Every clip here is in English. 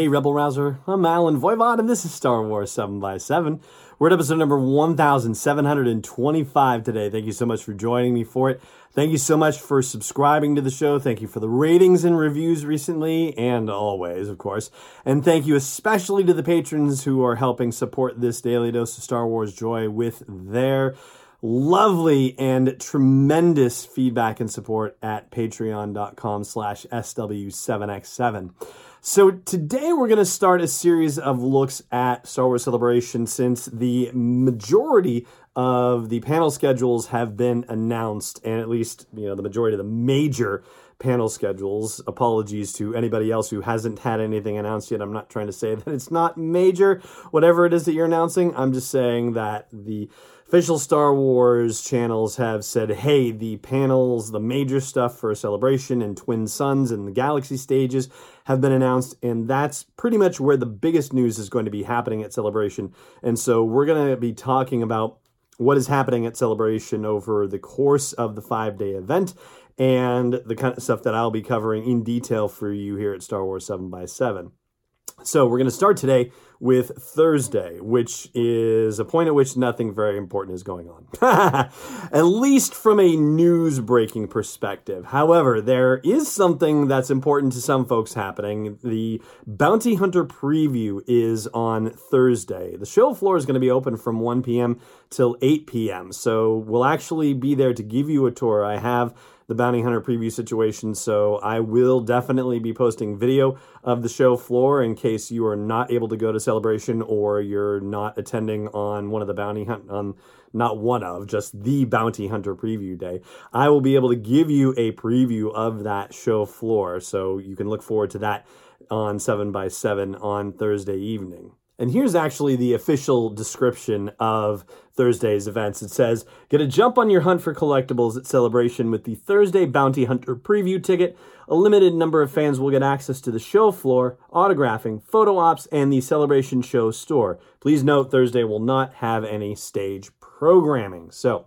Hey, Rebel Rouser. I'm Allen Voivod, and this is Star Wars 7 by 7 We're at episode number 1725 today. Thank you so much for joining me for it. Thank you so much for subscribing to the show. Thank you for the ratings and reviews recently, and always, of course. And thank you especially to the patrons who are helping support this daily dose of Star Wars joy with their lovely and tremendous feedback and support at patreon.com slash sw7x7 so today we're going to start a series of looks at Star Wars Celebration since the majority of the panel schedules have been announced, and at least you know the majority of the major panel schedules. Apologies to anybody else who hasn't had anything announced yet. I'm not trying to say that it's not major, whatever it is that you're announcing. I'm just saying that the official Star Wars channels have said, hey, the panels, the major stuff for Celebration and Twin Suns and the Galaxy stages have been announced, and that's pretty much where the biggest news is going to be happening at Celebration. And so we're going to be talking about what is happening at Celebration over the course of the five day event and the kind of stuff that I'll be covering in detail for you here at Star Wars 7 by 7 so we're going to start today with Thursday, which is a point at which nothing very important is going on, at least from a news breaking perspective. However, there is something that's important to some folks happening. The Bounty Hunter preview is on Thursday. The show floor is going to be open from 1 p.m. till 8 p.m. So we'll actually be there to give you a tour. I have the bounty hunter preview situation. So I will definitely be posting video of the show floor in case you are not able to go to celebration or you're not attending on one of the bounty hunt on not one of just the bounty hunter preview day. I will be able to give you a preview of that show floor. So you can look forward to that on 7 by 7 on Thursday evening. And here's actually the official description of Thursday's events. It says, Get a jump on your hunt for collectibles at Celebration with the Thursday Bounty Hunter preview ticket. A limited number of fans will get access to the show floor, autographing, photo ops, and the Celebration show store. Please note Thursday will not have any stage programming. So,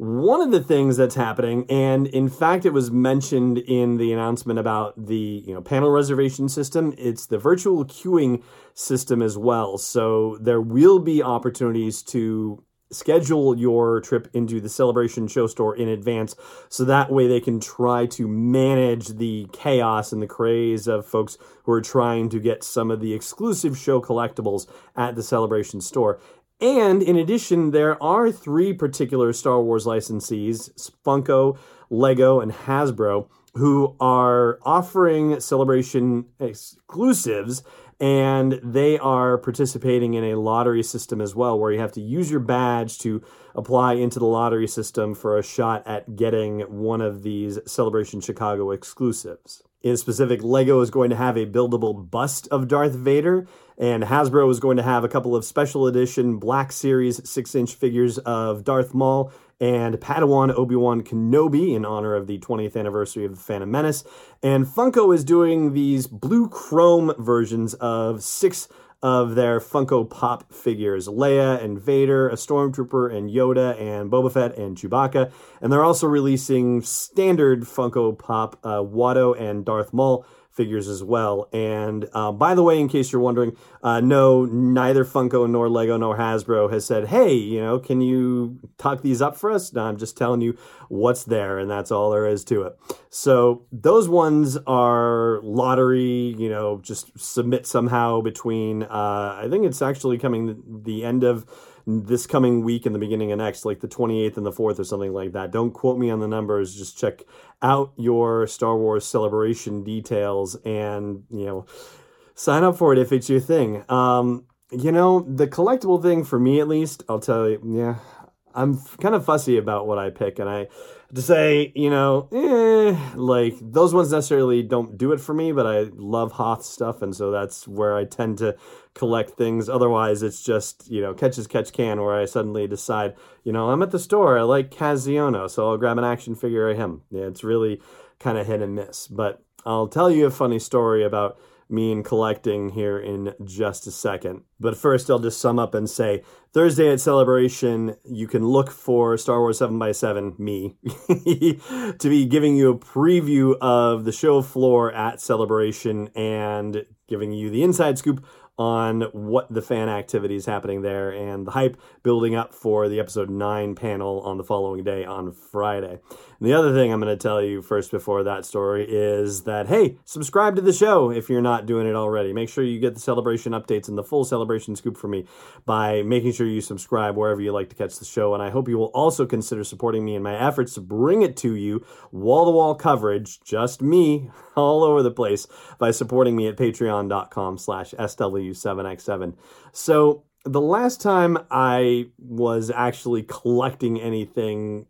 one of the things that's happening, and in fact, it was mentioned in the announcement about the you know panel reservation system. It's the virtual queuing system as well. So there will be opportunities to schedule your trip into the celebration show store in advance so that way they can try to manage the chaos and the craze of folks who are trying to get some of the exclusive show collectibles at the celebration store and in addition, there are three particular Star Wars licensees Funko, Lego, and Hasbro who are offering Celebration exclusives and they are participating in a lottery system as well where you have to use your badge to apply into the lottery system for a shot at getting one of these celebration chicago exclusives in specific lego is going to have a buildable bust of darth vader and hasbro is going to have a couple of special edition black series six inch figures of darth maul and Padawan Obi-Wan Kenobi in honor of the 20th anniversary of the Phantom Menace. And Funko is doing these blue chrome versions of six of their Funko Pop figures Leia and Vader, a Stormtrooper and Yoda and Boba Fett and Chewbacca. And they're also releasing standard Funko Pop uh, Watto and Darth Maul figures as well. And uh, by the way, in case you're wondering, uh, no, neither Funko nor Lego nor Hasbro has said, hey, you know, can you talk these up for us? No, I'm just telling you what's there, and that's all there is to it. So those ones are lottery, you know, just submit somehow between, uh, I think it's actually coming the end of this coming week and the beginning of next, like the 28th and the 4th or something like that. Don't quote me on the numbers. Just check out your Star Wars celebration details and, you know, sign up for it if it's your thing. Um, you know, the collectible thing for me at least, I'll tell you, yeah, I'm kind of fussy about what I pick, and I to say, you know, eh, like those ones necessarily don't do it for me, but I love Hoth stuff, and so that's where I tend to collect things. Otherwise, it's just, you know, catch as catch can, where I suddenly decide, you know, I'm at the store, I like Ziono, so I'll grab an action figure of him. Yeah, it's really kind of hit and miss. But I'll tell you a funny story about me and collecting here in just a second. But first, I'll just sum up and say Thursday at Celebration, you can look for Star Wars 7x7, me, to be giving you a preview of the show floor at Celebration and giving you the inside scoop on what the fan activity is happening there and the hype building up for the episode 9 panel on the following day on Friday. The other thing I'm going to tell you first before that story is that, hey, subscribe to the show if you're not doing it already. Make sure you get the celebration updates and the full celebration scoop for me by making sure you subscribe wherever you like to catch the show. And I hope you will also consider supporting me in my efforts to bring it to you wall to wall coverage, just me, all over the place, by supporting me at patreon.com slash SW 7x7. So the last time I was actually collecting anything,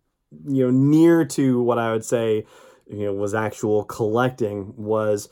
you know, near to what I would say, you know, was actual collecting was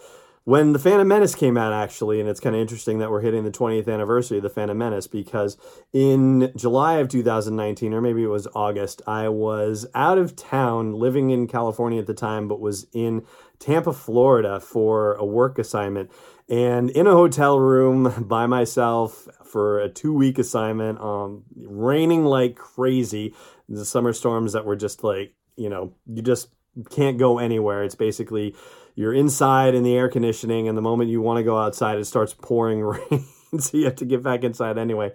when the Phantom Menace came out, actually, and it's kind of interesting that we're hitting the 20th anniversary of the Phantom Menace because in July of 2019, or maybe it was August, I was out of town living in California at the time, but was in Tampa, Florida for a work assignment and in a hotel room by myself for a two week assignment, um, raining like crazy. The summer storms that were just like, you know, you just can't go anywhere. It's basically you're inside in the air conditioning, and the moment you want to go outside, it starts pouring rain. so you have to get back inside anyway.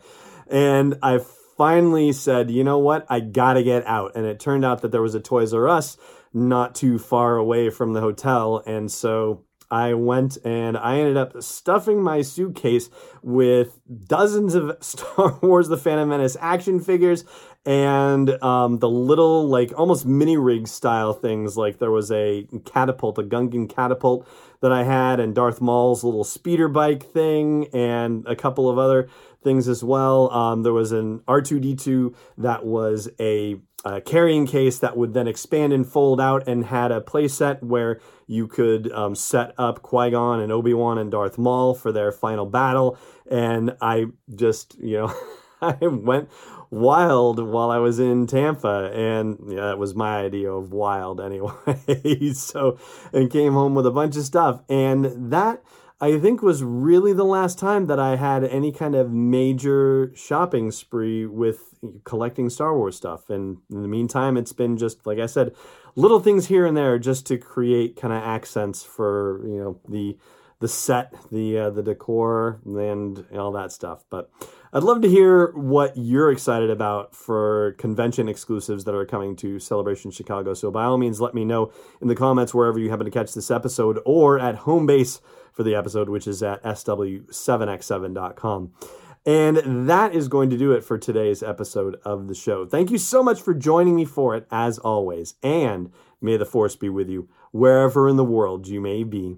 And I finally said, you know what? I got to get out. And it turned out that there was a Toys R Us not too far away from the hotel. And so I went and I ended up stuffing my suitcase with dozens of Star Wars The Phantom Menace action figures and um, the little, like, almost mini rig style things. Like, there was a catapult, a Gungan catapult that I had, and Darth Maul's little speeder bike thing, and a couple of other things as well. Um, there was an R2D2 that was a uh, carrying case that would then expand and fold out and had a playset where you could um, set up Qui Gon and Obi Wan and Darth Maul for their final battle. And I just, you know, I went wild while I was in Tampa, and yeah, that was my idea of wild anyway. so, and came home with a bunch of stuff, and that I think was really the last time that I had any kind of major shopping spree with collecting Star Wars stuff. And in the meantime, it's been just, like I said, little things here and there just to create kind of accents for, you know, the the set, the uh, the decor, and all that stuff. But I'd love to hear what you're excited about for convention exclusives that are coming to Celebration Chicago. So by all means, let me know in the comments wherever you happen to catch this episode or at home base for the episode, which is at sw7x7.com. And that is going to do it for today's episode of the show. Thank you so much for joining me for it, as always. And may the force be with you wherever in the world you may be.